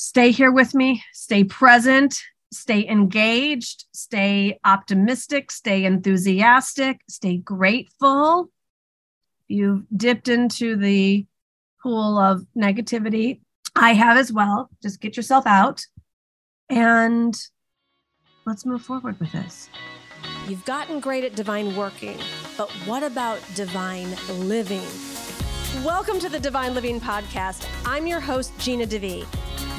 stay here with me, stay present, stay engaged, stay optimistic, stay enthusiastic, stay grateful. You've dipped into the pool of negativity. I have as well. Just get yourself out and let's move forward with this. You've gotten great at divine working, but what about divine living? Welcome to the Divine Living Podcast. I'm your host, Gina DeVee.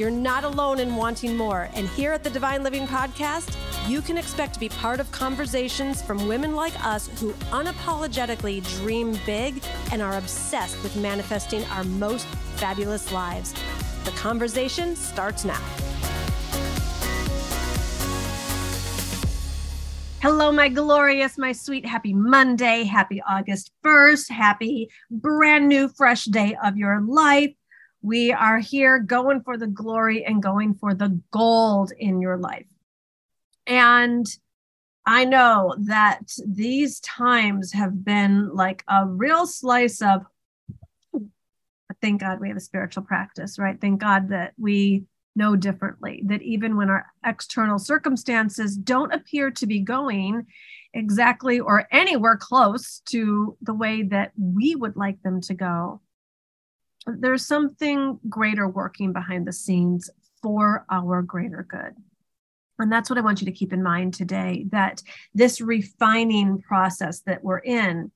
You're not alone in wanting more, and here at the Divine Living Podcast, you can expect to be part of conversations from women like us who unapologetically dream big and are obsessed with manifesting our most fabulous lives. The conversation starts now. Hello, my glorious, my sweet, happy Monday, happy August 1st, happy brand new, fresh day of your life. We are here going for the glory and going for the gold in your life. And I know that these times have been like a real slice of, thank God we have a spiritual practice, right? Thank God that we know differently, that even when our external circumstances don't appear to be going exactly or anywhere close to the way that we would like them to go, there's something greater working behind the scenes for our greater good. And that's what I want you to keep in mind today that this refining process that we're in,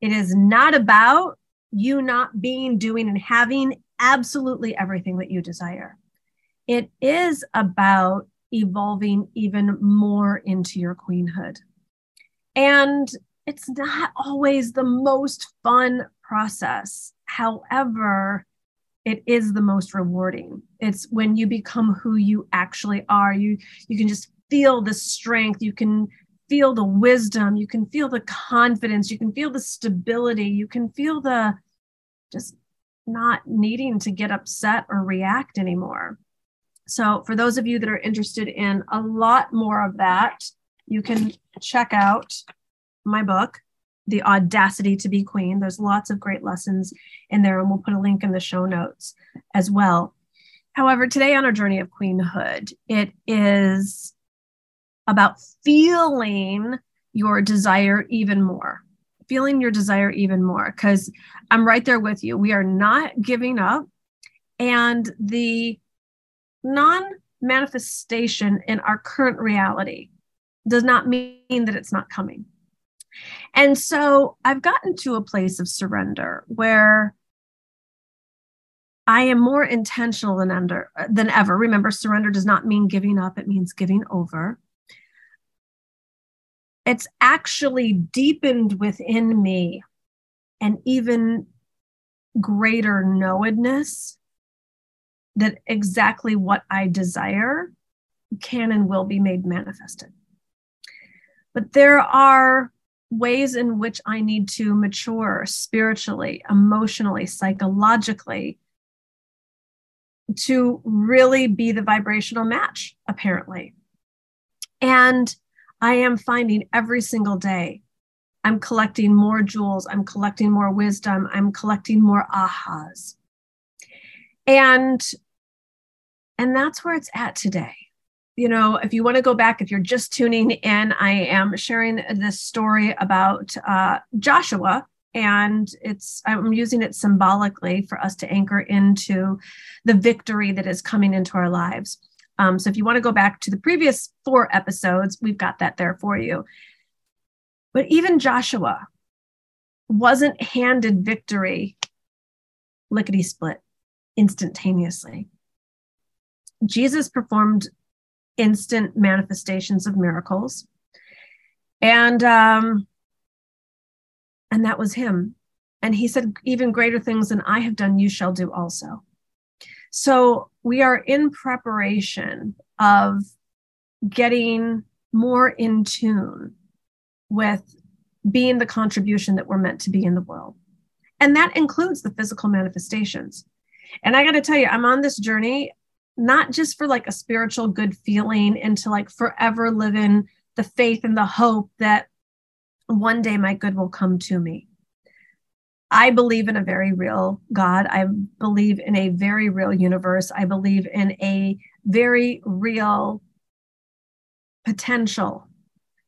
it is not about you not being, doing, and having absolutely everything that you desire it is about evolving even more into your queenhood. And it's not always the most fun process. However, it is the most rewarding. It's when you become who you actually are. You you can just feel the strength, you can feel the wisdom, you can feel the confidence, you can feel the stability, you can feel the just not needing to get upset or react anymore. So, for those of you that are interested in a lot more of that, you can check out my book, The Audacity to Be Queen. There's lots of great lessons in there, and we'll put a link in the show notes as well. However, today on our journey of queenhood, it is about feeling your desire even more, feeling your desire even more, because I'm right there with you. We are not giving up. And the non manifestation in our current reality does not mean that it's not coming. And so I've gotten to a place of surrender where I am more intentional than under than ever. Remember, surrender does not mean giving up, it means giving over. It's actually deepened within me an even greater knowedness that exactly what I desire can and will be made manifested. But there are ways in which I need to mature spiritually, emotionally, psychologically to really be the vibrational match, apparently. And I am finding every single day I'm collecting more jewels, I'm collecting more wisdom, I'm collecting more ahas. And and that's where it's at today. You know, if you want to go back, if you're just tuning in, I am sharing this story about uh, Joshua, and it's I'm using it symbolically for us to anchor into the victory that is coming into our lives. Um, so if you want to go back to the previous four episodes, we've got that there for you. But even Joshua wasn't handed victory lickety split instantaneously. Jesus performed instant manifestations of miracles. And um, and that was him. And he said, even greater things than I have done, you shall do also. So we are in preparation of getting more in tune with being the contribution that we're meant to be in the world. And that includes the physical manifestations. And I got to tell you, I'm on this journey not just for like a spiritual good feeling and to like forever live in the faith and the hope that one day my good will come to me. I believe in a very real God. I believe in a very real universe. I believe in a very real potential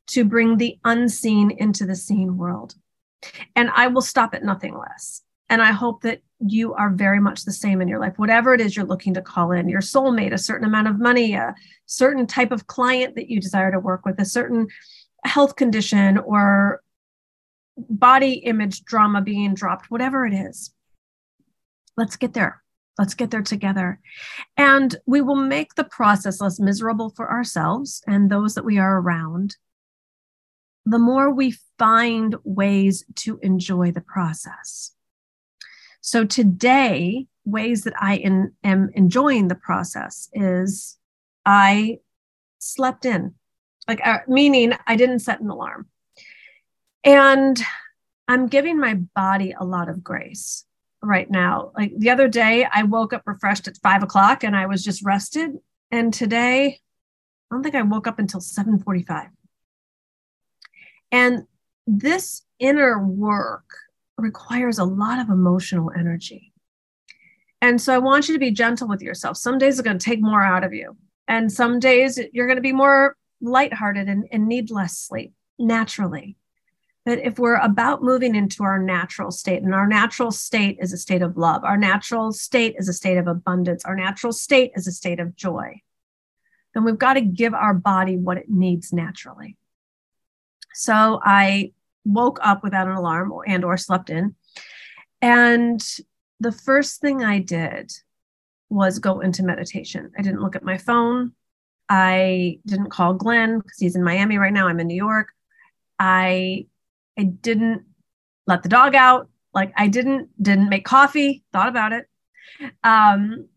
to bring the unseen into the seen world. And I will stop at nothing less. And I hope that you are very much the same in your life, whatever it is you're looking to call in your soulmate, a certain amount of money, a certain type of client that you desire to work with, a certain health condition or body image drama being dropped, whatever it is. Let's get there. Let's get there together. And we will make the process less miserable for ourselves and those that we are around. The more we find ways to enjoy the process. So today, ways that I in, am enjoying the process is I slept in, like uh, meaning I didn't set an alarm. And I'm giving my body a lot of grace right now. Like the other day, I woke up refreshed at five o'clock and I was just rested. And today, I don't think I woke up until 7:45. And this inner work requires a lot of emotional energy. And so I want you to be gentle with yourself. Some days are going to take more out of you, and some days you're going to be more lighthearted and, and need less sleep naturally. But if we're about moving into our natural state, and our natural state is a state of love, our natural state is a state of abundance, our natural state is a state of joy, then we've got to give our body what it needs naturally. So I woke up without an alarm and or slept in. And the first thing I did was go into meditation. I didn't look at my phone. I didn't call Glenn because he's in Miami right now. I'm in New York. I I didn't let the dog out. Like I didn't didn't make coffee. Thought about it. Um,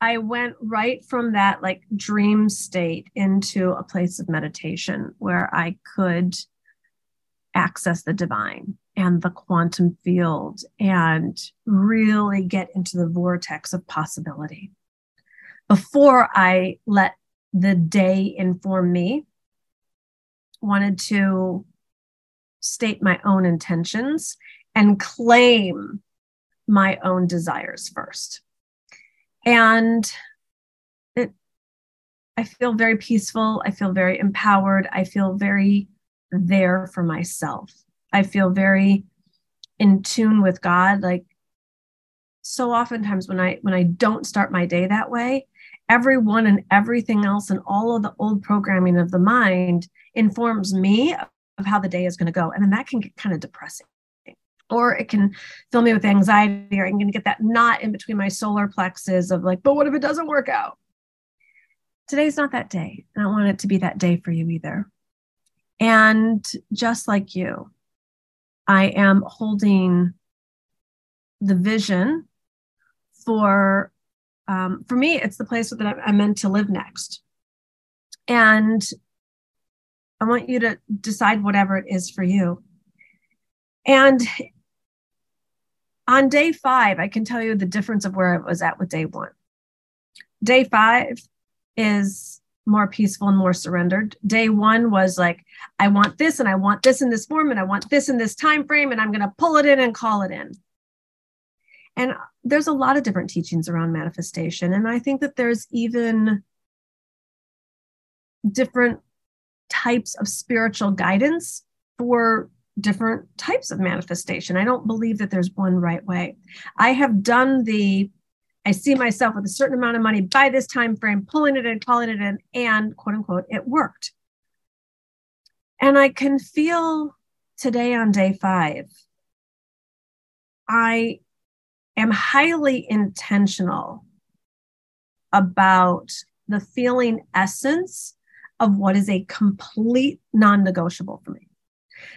I went right from that like dream state into a place of meditation where I could access the divine and the quantum field and really get into the vortex of possibility. Before I let the day inform me, wanted to state my own intentions and claim my own desires first. And it I feel very peaceful, I feel very empowered, I feel very there for myself. I feel very in tune with God. Like so oftentimes when I when I don't start my day that way, everyone and everything else and all of the old programming of the mind informs me of how the day is going to go. And then that can get kind of depressing. Or it can fill me with anxiety, or I'm going to get that knot in between my solar plexus of like, but what if it doesn't work out? Today's not that day. I don't want it to be that day for you either. And just like you, I am holding the vision for um, for me it's the place that i'm meant to live next. And i want you to decide whatever it is for you. And on day five i can tell you the difference of where i was at with day one. Day five is more peaceful and more surrendered. Day one was like, I want this and I want this in this form and I want this in this time frame and I'm going to pull it in and call it in. And there's a lot of different teachings around manifestation. And I think that there's even different types of spiritual guidance for different types of manifestation. I don't believe that there's one right way. I have done the I see myself with a certain amount of money by this time frame, pulling it in, calling it in, and quote unquote, it worked. And I can feel today on day five, I am highly intentional about the feeling essence of what is a complete non-negotiable for me.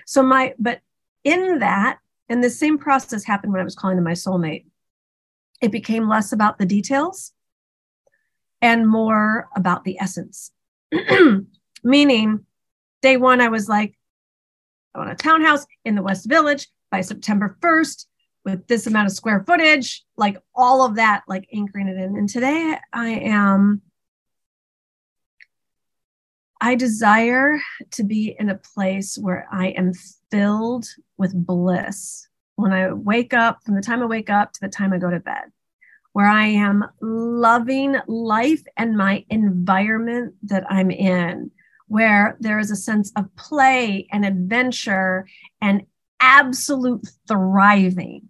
So my, but in that, and the same process happened when I was calling to my soulmate it became less about the details and more about the essence. Meaning, day one, I was like, I want a townhouse in the West Village by September 1st with this amount of square footage, like all of that, like anchoring it in. And today I am, I desire to be in a place where I am filled with bliss when I wake up, from the time I wake up to the time I go to bed, where I am loving life and my environment that I'm in, where there is a sense of play and adventure and absolute thriving.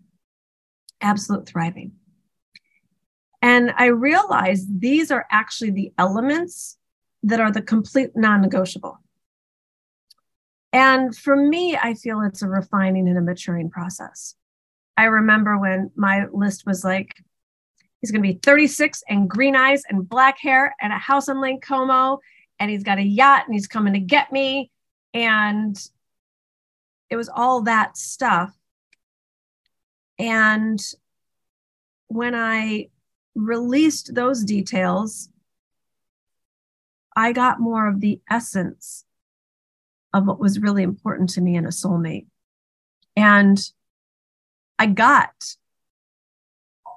Absolute thriving. And I realized these are actually the elements that are the complete non negotiable. And for me, I feel it's a refining and a maturing process. I remember when my list was like, he's going to be 36 and green eyes and black hair and a house in Lake Como, and he's got a yacht and he's coming to get me. And it was all that stuff. And when I released those details, I got more of the essence of what was really important to me in a soulmate. And I got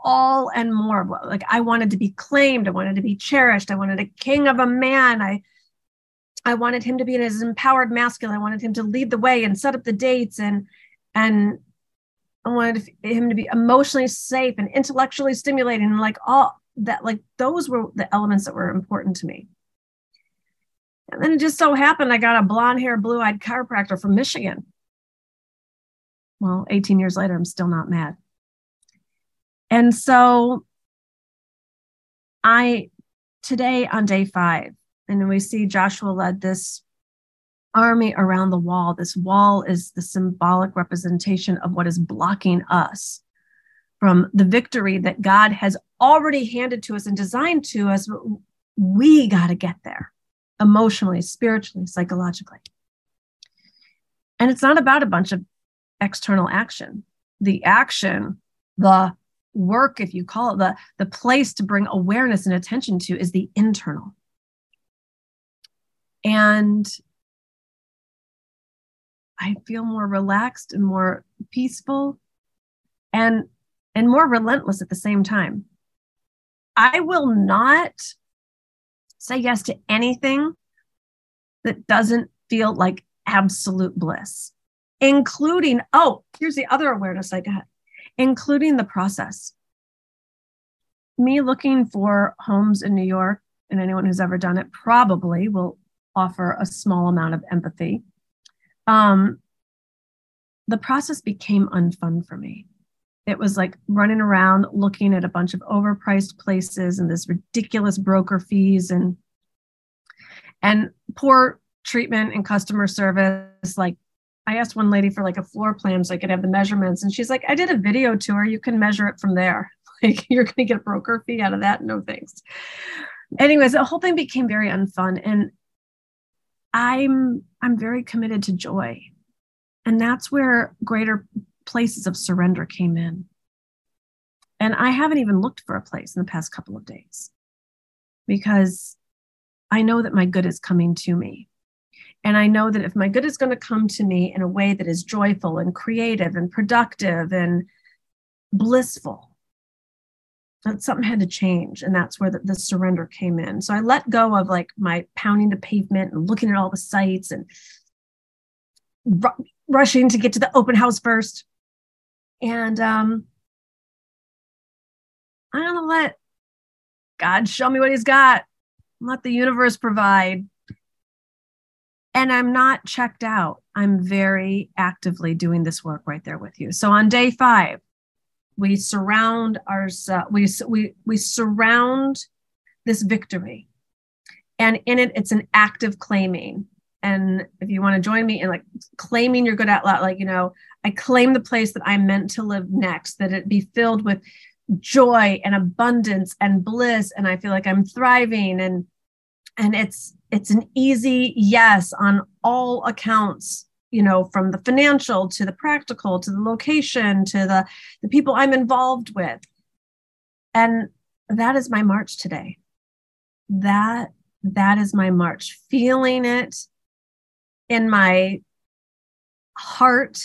all and more like I wanted to be claimed, I wanted to be cherished, I wanted a king of a man. I I wanted him to be his empowered masculine. I wanted him to lead the way and set up the dates and and I wanted him to be emotionally safe and intellectually stimulating and like all that like those were the elements that were important to me. And then it just so happened I got a blonde hair, blue eyed chiropractor from Michigan. Well, 18 years later, I'm still not mad. And so I, today on day five, and we see Joshua led this army around the wall. This wall is the symbolic representation of what is blocking us from the victory that God has already handed to us and designed to us. We got to get there emotionally, spiritually, psychologically. And it's not about a bunch of external action. The action, the work, if you call it, the, the place to bring awareness and attention to is the internal. And I feel more relaxed and more peaceful and and more relentless at the same time. I will not say yes to anything that doesn't feel like absolute bliss, including, oh, here's the other awareness I got, including the process. Me looking for homes in New York, and anyone who's ever done it probably will offer a small amount of empathy. Um, the process became unfun for me it was like running around looking at a bunch of overpriced places and this ridiculous broker fees and and poor treatment and customer service. Like i asked one lady for like a floor plan so i could have the measurements and she's like i did a video tour. You can measure it from there. Like you're going to get a broker fee out of that? No thanks. Anyways the whole thing became very unfun and i'm i'm very committed to joy. And that's where greater places of surrender came in. And I haven't even looked for a place in the past couple of days because I know that my good is coming to me. And I know that if my good is going to come to me in a way that is joyful and creative and productive and blissful, that something had to change. And that's where the, the surrender came in. So I let go of like my pounding the pavement and looking at all the sites and r- rushing to get to the open house first and um, I'm going to let God show me what he's got, let the universe provide. And I'm not checked out. I'm very actively doing this work right there with you. So on day five, we surround our we we we surround this victory, and in it, it's an active claiming. And if you want to join me in like claiming your good out loud, like you know, I claim the place that I'm meant to live next, that it be filled with joy and abundance and bliss. And I feel like I'm thriving. And and it's it's an easy yes on all accounts you know from the financial to the practical to the location to the the people i'm involved with. And that is my march today. That that is my march. Feeling it in my heart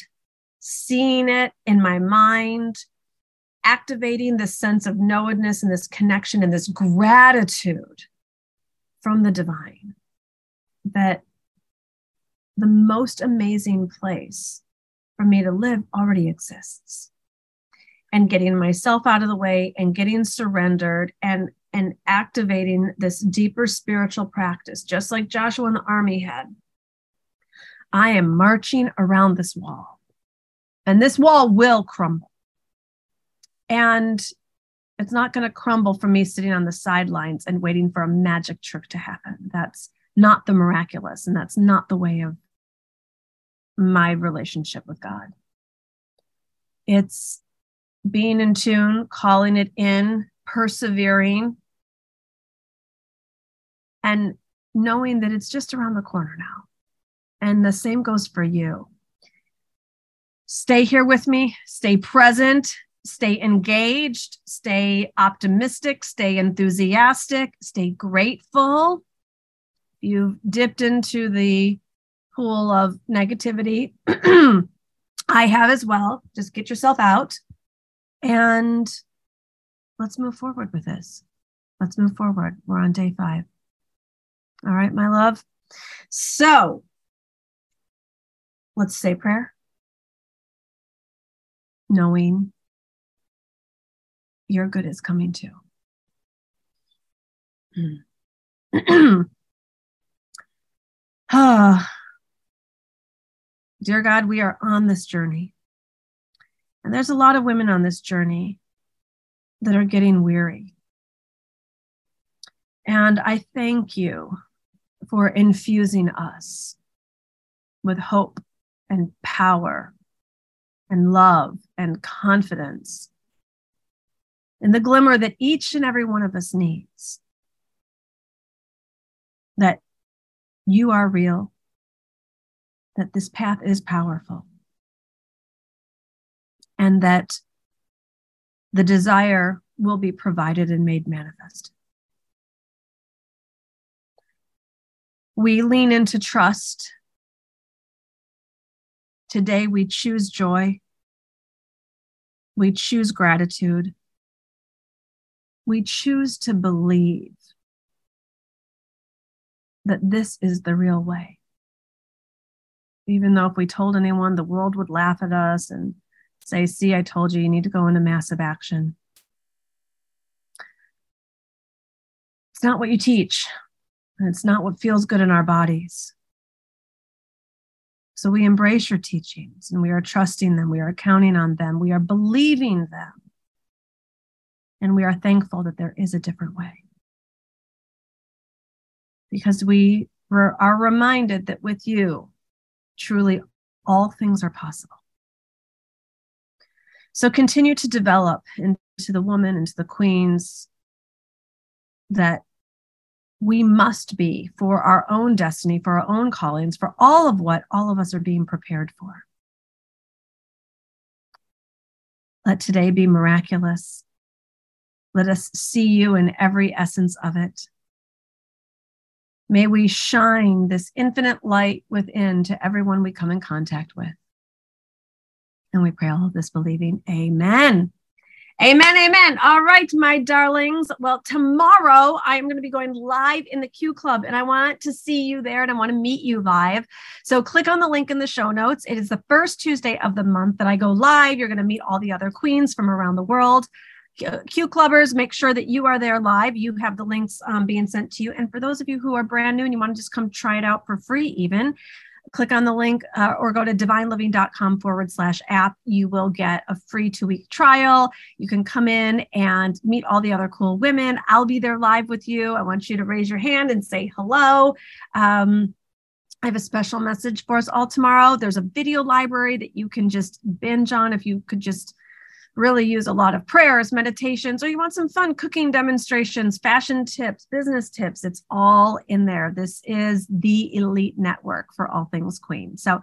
seeing it in my mind, activating this sense of knowedness and this connection and this gratitude from the divine that the most amazing place for me to live already exists. And getting myself out of the way and getting surrendered and and activating this deeper spiritual practice, just like Joshua and the army had. I am marching around this wall, and this wall will crumble. And it's not going to crumble from me sitting on the sidelines and waiting for a magic trick to happen. That's not the miraculous, and that's not the way of my relationship with God. It's being in tune, calling it in, persevering, and knowing that it's just around the corner now. And the same goes for you. Stay here with me, stay present, stay engaged, stay optimistic, stay enthusiastic, stay grateful. You've dipped into the pool of negativity. I have as well. Just get yourself out and let's move forward with this. Let's move forward. We're on day five. All right, my love. So let's say prayer, knowing your good is coming too. ah, Dear God, we are on this journey. And there's a lot of women on this journey that are getting weary. And I thank you for infusing us with hope and power and love and confidence and the glimmer that each and every one of us needs. That you are real, that this path is powerful and that the desire will be provided and made manifest. We lean into trust. Today, we choose joy. We choose gratitude. We choose to believe that this is the real way even though if we told anyone, the world would laugh at us and say, See, I told you, you need to go into massive action. It's not what you teach, and it's not what feels good in our bodies. So we embrace your teachings and we are trusting them, we are counting on them, we are believing them, and we are thankful that there is a different way. Because we are reminded that with you, truly all things are possible. So continue to develop into the woman, into the queens that we must be for our own destiny, for our own callings, for all of what all of us are being prepared for. Let today be miraculous. Let us see you in every essence of it. May we shine this infinite light within to everyone we come in contact with. And we pray all of this believing. Amen. Amen. Amen. All right, my darlings. Well, tomorrow I'm going to be going live in the Q Club and I want to see you there and I want to meet you live. So click on the link in the show notes. It is the first Tuesday of the month that I go live. You're going to meet all the other queens from around the world. Q Clubbers, make sure that you are there live. You have the links um, being sent to you. And for those of you who are brand new and you want to just come try it out for free, even click on the link uh, or go to divineliving.com forward slash app. You will get a free two week trial. You can come in and meet all the other cool women. I'll be there live with you. I want you to raise your hand and say hello. Um, I have a special message for us all tomorrow. There's a video library that you can just binge on if you could just really use a lot of prayers, meditations, or you want some fun cooking demonstrations, fashion tips, business tips, it's all in there. This is the elite network for all things queen. So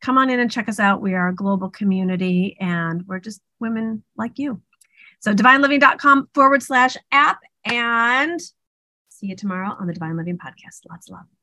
come on in and check us out. We are a global community and we're just women like you. So divineliving.com forward slash app and see you tomorrow on the Divine Living Podcast. Lots of love.